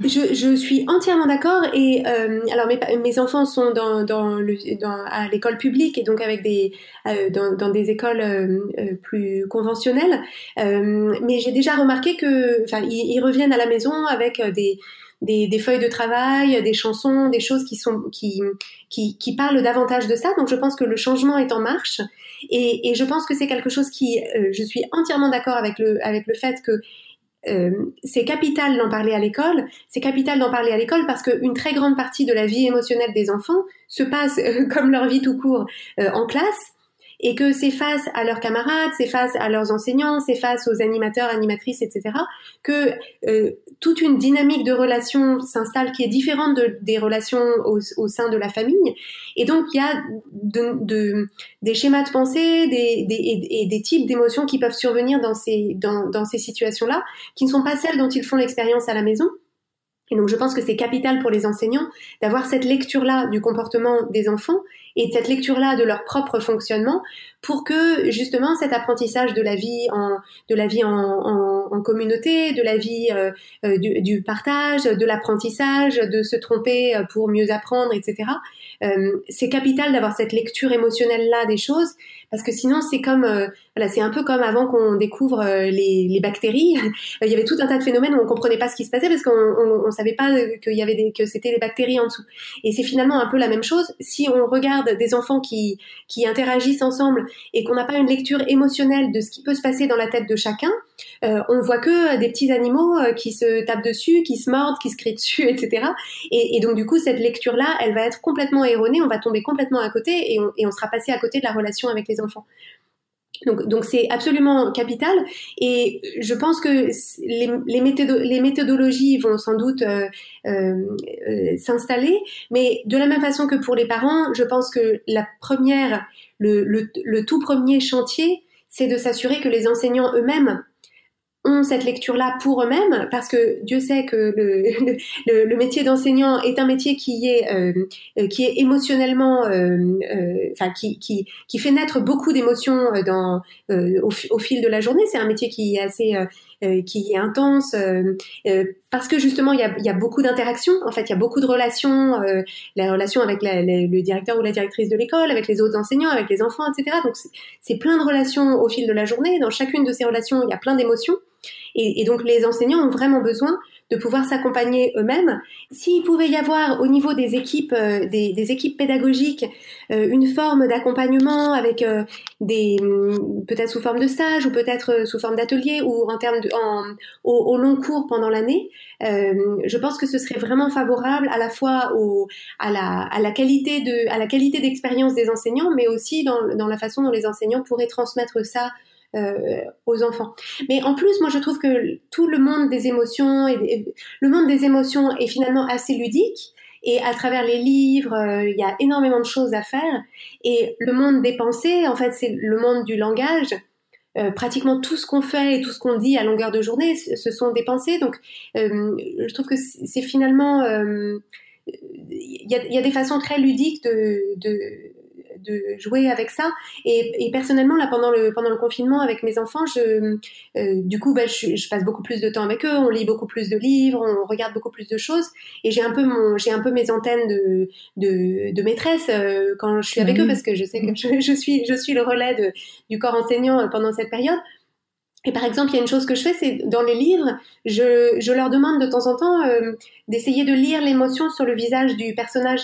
Je, je, suis entièrement d'accord et euh, alors mes, mes enfants sont dans, dans le, dans, à l'école publique et donc avec des euh, dans, dans, des écoles euh, euh plus conventionnelles euh, mais j'ai déjà remarqué que enfin ils, ils, reviennent à la maison avec des des, feuilles de travail, des chansons, des choses qui sont qui, qui, qui parlent davantage de ça. Donc je pense que le changement est en marche et, et je pense que c'est quelque chose qui, euh, je suis entièrement d'accord avec le avec le fait que euh, c'est capital d'en parler à l'école. C'est capital d'en parler à l'école parce qu'une très grande partie de la vie émotionnelle des enfants se passe comme leur vie tout court en classe et que c'est face à leurs camarades, c'est face à leurs enseignants, c'est face aux animateurs, animatrices, etc., que euh, toute une dynamique de relations s'installe qui est différente de, des relations au, sein de la famille. Et donc, il y a de, de, des schémas de pensée des, et, des types d'émotions qui peuvent survenir dans ces situations-là, qui ne sont pas celles dont ils font l'expérience à la maison. Et donc je pense que c'est capital pour les enseignants d'avoir cette lecture-là du comportement des enfants et cette lecture-là de leur propre fonctionnement pour que justement cet apprentissage de la vie en de la vie en, communauté, de la vie euh, euh, du, partage, de l'apprentissage, de se tromper euh, pour mieux apprendre, etc. C'est capital d'avoir cette lecture émotionnelle-là des choses parce que sinon c'est comme c'est un peu comme avant qu'on découvre les, les, bactéries. Il y avait tout un tas de phénomènes où on comprenait pas ce qui se passait parce qu'on on, on savait pas qu'il y avait des, que c'était les bactéries en dessous. Et c'est finalement un peu la même chose si on regarde des enfants qui, qui interagissent ensemble et qu'on n'a pas une lecture émotionnelle de ce qui peut se passer dans la tête de chacun, euh, on voit que des petits animaux euh, qui se tapent dessus, qui se mordent, qui se crient dessus, etc. Et, donc du coup, cette lecture-là, elle va être complètement erronée, on va tomber complètement à côté et on sera passé à côté de la relation avec les enfants. Donc, c'est absolument capital. Et je pense que les, méthodologies vont sans doute euh, euh, euh, s'installer, mais de la même façon que pour les parents, je pense que la première, le, le, le tout premier chantier, c'est de s'assurer que les enseignants eux-mêmes cette lecture-là pour eux-mêmes, parce que Dieu sait que le, métier d'enseignant est un métier qui est euh, qui est émotionnellement, euh, euh, qui, qui, qui fait naître beaucoup d'émotions dans au, fil de la journée. C'est un métier qui est assez qui est intense parce que justement il y a, y a beaucoup d'interactions. En fait, il y a beaucoup de relations, la relation avec le directeur ou la directrice de l'école, avec les autres enseignants, avec les enfants, etc. Donc c'est plein de relations au fil de la journée. Dans chacune de ces relations, il y a plein d'émotions. Et, donc les enseignants ont vraiment besoin de pouvoir s'accompagner eux-mêmes. S'il pouvait y avoir au niveau des équipes, euh, des, équipes pédagogiques, euh, une forme d'accompagnement avec euh, des, mm, peut-être sous forme de stage ou peut-être sous forme d'atelier ou en termes de, au, long cours pendant l'année, je pense que ce serait vraiment favorable à la fois à, la, à la qualité de, à la qualité d'expérience des enseignants, mais aussi dans, dans la façon dont les enseignants pourraient transmettre ça euh, aux enfants. Mais en plus, moi, je trouve que tout le monde des émotions le monde des émotions est finalement assez ludique. Et à travers les livres, euh, il y a énormément de choses à faire. Et le monde des pensées, en fait, c'est le monde du langage. Euh, pratiquement tout ce qu'on fait et tout ce qu'on dit à longueur de journée, ce sont des pensées. Donc, je trouve que c'est finalement, il y a, des façons très ludiques de de jouer avec ça. Et, et, personnellement, là, pendant le, pendant le confinement avec mes enfants, je, euh, du coup, bah, je, je, passe beaucoup plus de temps avec eux, on lit beaucoup plus de livres, on regarde beaucoup plus de choses. Et j'ai un peu mon, j'ai un peu mes antennes de, de, de maîtresse euh, quand je suis avec eux parce que je sais que je, je, suis, je suis le relais de, du corps enseignant pendant cette période. Et par exemple, il y a une chose que je fais, c'est dans les livres, je, je leur demande de temps en temps euh, d'essayer de lire l'émotion sur le visage du personnage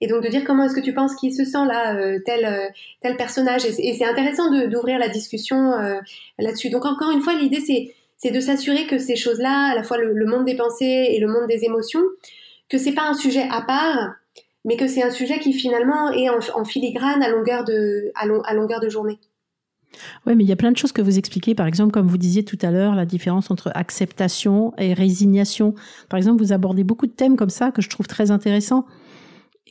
et donc de dire comment est-ce que tu penses qu'il se sent là euh, tel euh, tel personnage et, c'est intéressant d'ouvrir la discussion euh, là-dessus donc encore une fois l'idée c'est de s'assurer que ces choses-là à la fois le, monde des pensées et le monde des émotions que c'est pas un sujet à part mais que c'est un sujet qui finalement est en, filigrane à longueur de à, à longueur de journée oui, mais il y a plein de choses que vous expliquez. Par exemple, comme vous disiez tout à l'heure, la différence entre acceptation et résignation. Par exemple, vous abordez beaucoup de thèmes comme ça que je trouve très intéressants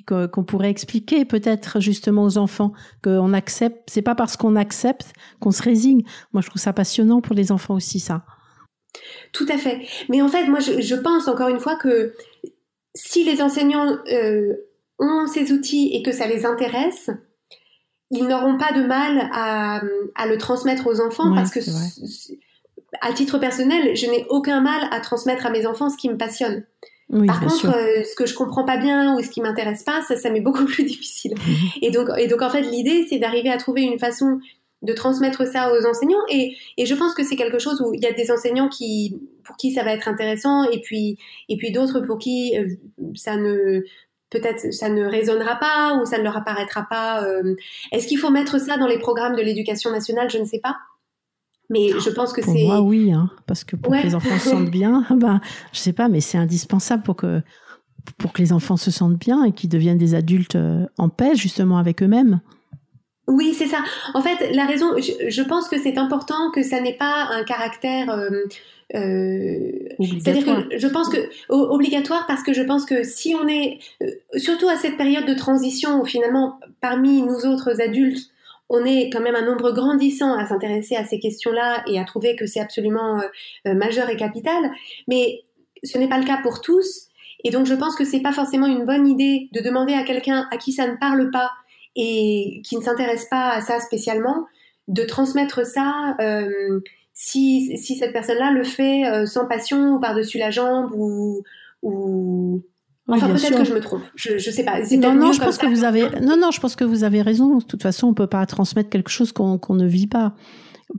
qu'on pourrait expliquer peut-être justement aux enfants qu'on accepte. C'est pas parce qu'on accepte qu'on se résigne. Moi, je trouve ça passionnant pour les enfants aussi, ça. Tout à fait. Mais en fait, moi, je, je pense encore une fois que si les enseignants euh, ont ces outils et que ça les intéresse, ils n'auront pas de mal à, à, le transmettre aux enfants parce que, à titre personnel, je n'ai aucun mal à transmettre à mes enfants ce qui me passionne. Par contre, euh, ce que je comprends pas bien ou ce qui m'intéresse pas, ça, ça m'est beaucoup plus difficile. Mhm. et donc, et donc en fait, l'idée, c'est d'arriver à trouver une façon de transmettre ça aux enseignants. Et, et je pense que c'est quelque chose où il y a des enseignants qui, pour qui ça va être intéressant, et puis, et puis d'autres pour qui euh, ça ne, peut-être ça ne résonnera pas ou ça ne leur apparaîtra pas. Euh. Est-ce qu'il faut mettre ça dans les programmes de l'éducation nationale? Je ne sais pas. Mais je pense que c'est. Moi, oui, hein, parce que pour que les enfants se sentent bien, ben, je sais pas, mais c'est indispensable pour que pour que les enfants se sentent bien et qu'ils deviennent des adultes euh, en paix justement avec eux-mêmes. Oui, c'est ça. En fait, la raison, je, pense que c'est important que ça n'ait pas un caractère. Euh, euh, c'est-à-dire que je pense que obligatoire parce que je pense que si on est surtout à cette période de transition où finalement parmi nous autres adultes on est quand même un nombre grandissant à s'intéresser à ces questions-là et à trouver que c'est absolument majeur et capital, mais ce n'est pas le cas pour tous. Et donc je pense que c'est pas forcément une bonne idée de demander à quelqu'un à qui ça ne parle pas et qui ne s'intéresse pas à ça spécialement de transmettre ça euh, si, si cette personne-là le fait euh, sans passion ou par-dessus la jambe ou, ou... Enfin, peut-être que je me trompe. Je, je sais pas. Non, non, je pense que vous avez. Non, non, je pense que vous avez raison. De toute façon, on peut pas transmettre quelque chose qu'on ne vit pas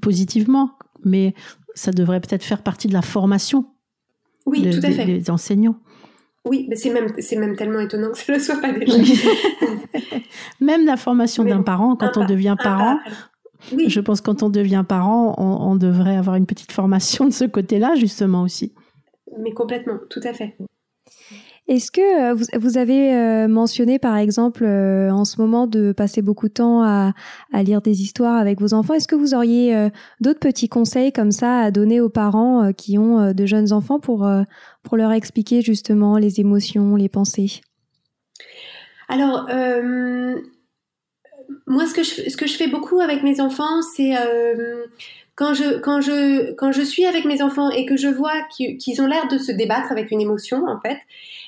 positivement, mais ça devrait peut-être faire partie de la formation. Oui, tout à fait. Des enseignants. Oui, mais c'est même, c'est même tellement étonnant que ce ne soit pas déjà. même la formation d'un parent, quand on devient parent, oui. je pense que quand on devient parent, on, devrait avoir une petite formation de ce côté-là, justement aussi. Mais complètement, tout à fait. Est-ce que euh, vous, avez euh, mentionné, par exemple, euh, en ce moment, de passer beaucoup de temps à, lire des histoires avec vos enfants? Est-ce que vous auriez d'autres petits conseils comme ça à donner aux parents qui ont de jeunes enfants pour, leur expliquer justement les émotions, les pensées? Alors, moi, ce que je fais beaucoup avec mes enfants, c'est quand je, quand, je, quand je suis avec mes enfants et que je vois qu'ils ont l'air de se débattre avec une émotion, en fait,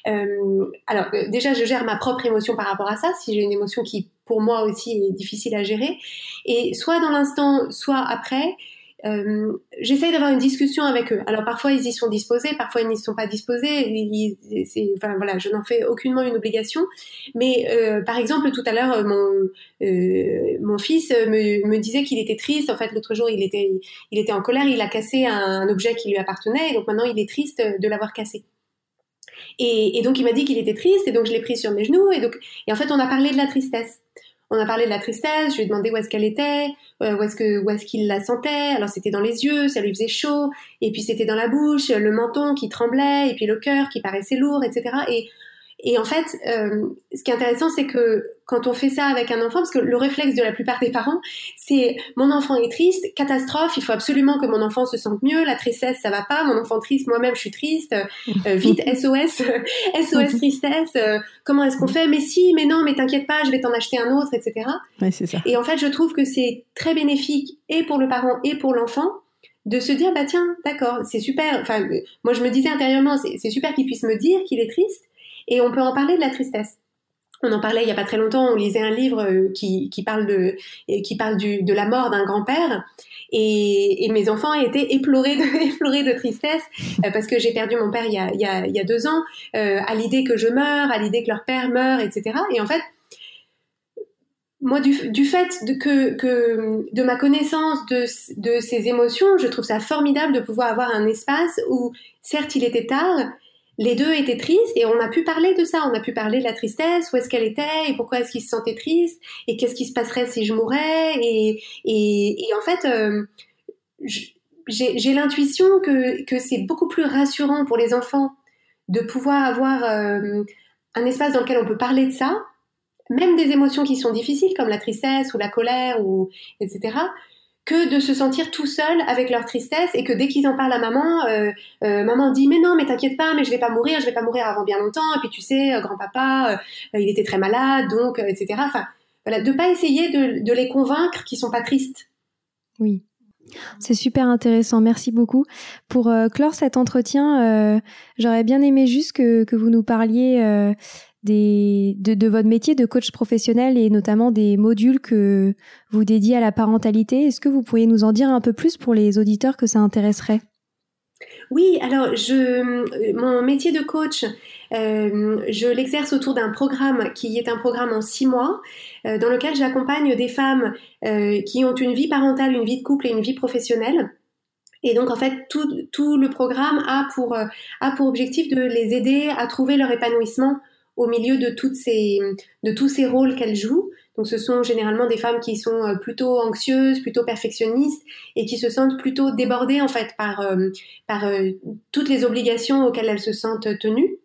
euh, alors euh, déjà, je gère ma propre émotion par rapport à ça, si j'ai une émotion qui, pour moi aussi, est difficile à gérer. Et soit dans l'instant, soit après, euh, j'essaye d'avoir une discussion avec eux. Alors parfois ils y sont disposés, parfois ils n'y sont pas disposés. enfin voilà, je n'en fais aucunement une obligation. Mais euh, par exemple, tout à l'heure, mon euh, fils me, me disait qu'il était triste. En fait, l'autre jour, il était il était en colère. Il a cassé un, objet qui lui appartenait, et donc maintenant il est triste de l'avoir cassé. Et, et, donc il m'a dit qu'il était triste, et donc je l'ai pris sur mes genoux, et donc et en fait on a parlé de la tristesse. On a parlé de la tristesse, je lui ai demandé où est-ce qu'elle était, euh, où est-ce que où est-ce qu'il la sentait. Alors c'était dans les yeux, ça lui faisait chaud, et puis c'était dans la bouche, le menton qui tremblait, et puis le cœur qui paraissait lourd, etc. Et et en fait, euh, ce qui est intéressant, c'est que quand on fait ça avec un enfant, parce que le réflexe de la plupart des parents, c'est mon enfant est triste, catastrophe, il faut absolument que mon enfant se sente mieux, la tristesse, ça va pas, mon enfant triste, moi-même je suis triste, euh, vite SOS, SOS tristesse, euh, comment est-ce qu'on fait? Mais si, mais non, mais t'inquiète pas, je vais t'en acheter un autre, etc. Ouais, c'est ça. Et en fait, je trouve que c'est très bénéfique et pour le parent et pour l'enfant de se dire bah tiens d'accord c'est super enfin moi je me disais intérieurement c'est super qu'il puisse me dire qu'il est triste et on peut en parler de la tristesse. On en parlait il n'y a pas très longtemps, on lisait un livre euh, qui, qui parle, de, qui parle du, de la mort d'un grand-père. Et, et, mes enfants étaient éplorés de, éplorés de tristesse euh, parce que j'ai perdu mon père il y a, il y a, il y a deux ans, euh, à l'idée que je meurs, à l'idée que leur père meurt, etc. Et en fait, moi, du, du fait de, que, que, de ma connaissance de, de ces émotions, je trouve ça formidable de pouvoir avoir un espace où, certes, il était tard, les deux étaient tristes et on a pu parler de ça, on a pu parler de la tristesse, où est-ce qu'elle était et pourquoi est-ce qu'il se sentait triste et qu'est-ce qui se passerait si je mourais et, et, en fait euh, j'ai l'intuition que, que c'est beaucoup plus rassurant pour les enfants de pouvoir avoir euh, un espace dans lequel on peut parler de ça, même des émotions qui sont difficiles comme la tristesse ou la colère ou etc que de se sentir tout seul avec leur tristesse et que dès qu'ils en parlent à maman, euh, euh, maman dit mais non mais t'inquiète pas mais je vais pas mourir, je vais pas mourir avant bien longtemps et puis tu sais euh, grand-papa il était très malade donc etc. Enfin voilà de pas essayer de, de les convaincre qu'ils sont pas tristes. Oui. C'est super intéressant, merci beaucoup. Pour clore cet entretien, j'aurais bien aimé juste que, que vous nous parliez de, de, votre métier de coach professionnel et notamment des modules que vous dédiez à la parentalité. Est-ce que vous pourriez nous en dire un peu plus pour les auditeurs que ça intéresserait? Oui, alors je, mon métier de coach, euh, je l'exerce autour d'un programme qui est un programme en six mois, euh, dans lequel j'accompagne des femmes euh, qui ont une vie parentale, une vie de couple et une vie professionnelle. Et donc en fait, tout, tout le programme a pour, a pour objectif de les aider à trouver leur épanouissement au milieu de, ces, de tous ces rôles qu'elles jouent. Donc ce sont généralement des femmes qui sont euh, plutôt anxieuses, plutôt perfectionnistes et qui se sentent plutôt débordées en fait par, euh, par euh, toutes les obligations auxquelles elles se sentent tenues.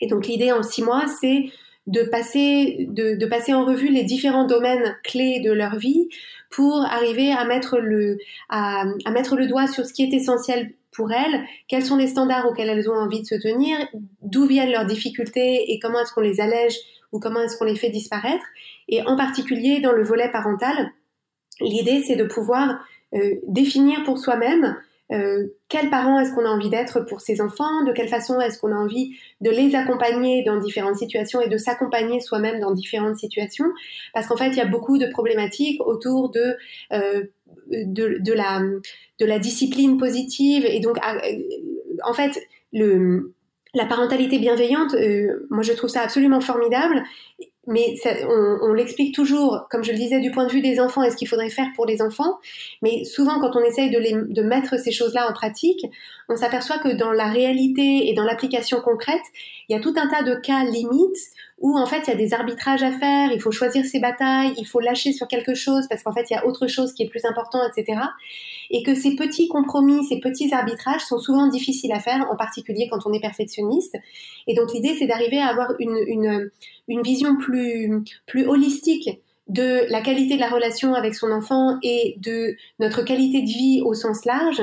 Et donc l'idée en six mois, c'est de passer, de, de, passer en revue les différents domaines clés de leur vie pour arriver à mettre le, à, à mettre le doigt sur ce qui est essentiel pour elles, quels sont les standards auxquels elles ont envie de se tenir, d'où viennent leurs difficultés et comment est-ce qu'on les allège ou comment est-ce qu'on les fait disparaître. Et en particulier dans le volet parental, l'idée c'est de pouvoir euh, définir pour soi-même euh, quel parent est-ce qu'on a envie d'être pour ses enfants, de quelle façon est-ce qu'on a envie de les accompagner dans différentes situations et de s'accompagner soi-même dans différentes situations, parce qu'en fait il y a beaucoup de problématiques autour de euh, de, la de la discipline positive et donc en fait le la parentalité bienveillante, euh, moi je trouve ça absolument formidable, mais on, l'explique toujours, comme je le disais, du point de vue des enfants et ce qu'il faudrait faire pour les enfants? Mais souvent, quand on essaye de, de mettre ces choses-là en pratique, on s'aperçoit que dans la réalité et dans l'application concrète, il y a tout un tas de cas limites où en fait il y a des arbitrages à faire, il faut choisir ses batailles, il faut lâcher sur quelque chose parce qu'en fait il y a autre chose qui est plus important, etc. Et que ces petits compromis, ces petits arbitrages sont souvent difficiles à faire, en particulier quand on est perfectionniste. Et donc l'idée c'est d'arriver à avoir une, vision plus holistique de la qualité de la relation avec son enfant et de notre qualité de vie au sens large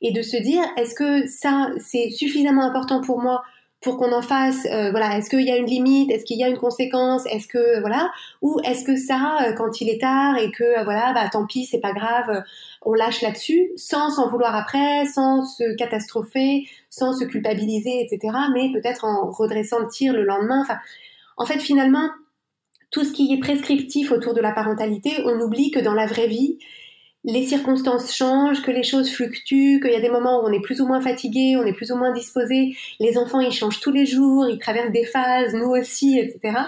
et de se dire est-ce que ça c'est suffisamment important pour moi pour qu'on en fasse, euh, voilà, est-ce qu'il y a une limite, est-ce qu'il y a une conséquence, est-ce que voilà, ou est-ce que ça, euh, quand il est tard et que euh, voilà, bah tant pis, c'est pas grave, on lâche là-dessus, sans s'en vouloir après, sans se catastropher, sans se culpabiliser, etc. Mais peut-être en redressant le tir le lendemain. Enfin, en fait, finalement, tout ce qui est prescriptif autour de la parentalité, on oublie que dans la vraie vie, les circonstances changent, que les choses fluctuent, qu'il y a des moments où on est plus ou moins fatigué, on est plus ou moins disposé. Les enfants, ils changent tous les jours, ils traversent des phases, nous aussi, etc.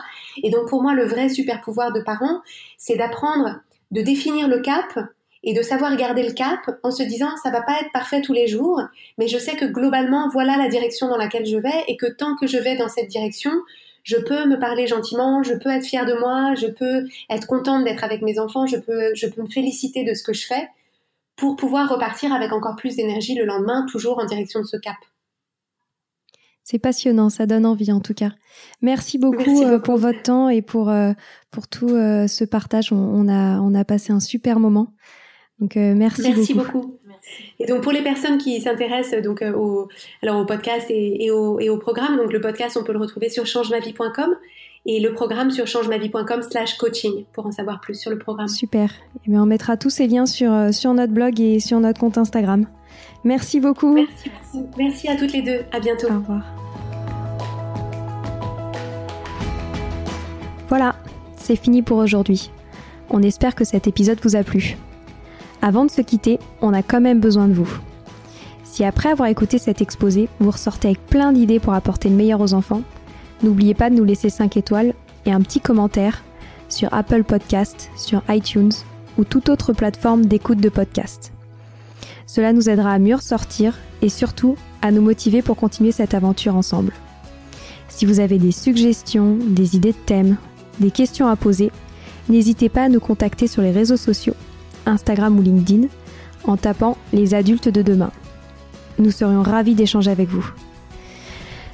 Et donc pour moi, le vrai super pouvoir de parent, c'est d'apprendre de définir le cap et de savoir garder le cap en se disant ça va pas être parfait tous les jours, mais je sais que globalement voilà la direction dans laquelle je vais et que tant que je vais dans cette direction, je peux me parler gentiment, je peux être fière de moi, je peux être contente d'être avec mes enfants, je peux, je peux me féliciter de ce que je fais pour pouvoir repartir avec encore plus d'énergie le lendemain, toujours en direction de ce cap. C'est passionnant, ça donne envie en tout cas. Merci beaucoup, euh, pour votre temps et pour, euh, pour tout euh, ce partage. On, a, on a passé un super moment. Donc merci, merci beaucoup. Et donc pour les personnes qui s'intéressent donc euh, au, alors au podcast et, au, et, au, programme, donc le podcast on peut le retrouver sur changemavie.com et le programme sur changemavie.com slash coaching pour en savoir plus sur le programme. Super. Et eh bien on mettra tous ces liens sur, euh, sur notre blog et sur notre compte Instagram. Merci beaucoup. Merci, merci à toutes les deux. À bientôt. Au revoir. Voilà, c'est fini pour aujourd'hui. On espère que cet épisode vous a plu. Avant de se quitter, on a quand même besoin de vous. Si après avoir écouté cet exposé, vous ressortez avec plein d'idées pour apporter le meilleur aux enfants, n'oubliez pas de nous laisser 5 étoiles et un petit commentaire sur Apple Podcast, sur iTunes ou toute autre plateforme d'écoute de podcast. Cela nous aidera à mieux ressortir et surtout à nous motiver pour continuer cette aventure ensemble. Si vous avez des suggestions, des idées de thèmes, des questions à poser, n'hésitez pas à nous contacter sur les réseaux sociaux Instagram ou LinkedIn en tapant les adultes de demain. Nous serions ravis d'échanger avec vous.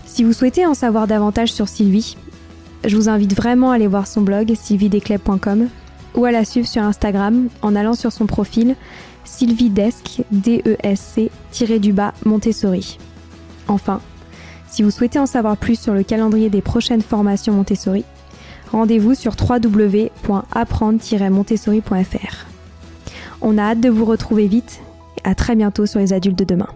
Si vous souhaitez en savoir davantage sur Sylvie, je vous invite vraiment à aller voir son blog sylvidesclep.com ou à la suivre sur Instagram en allant sur son profil sylvidesc, D-E-S-C, Montessori. Enfin, si vous souhaitez en savoir plus sur le calendrier des prochaines formations Montessori, rendez-vous sur www.apprendre-montessori.fr. On a hâte de vous retrouver vite. À très bientôt sur les adultes de demain.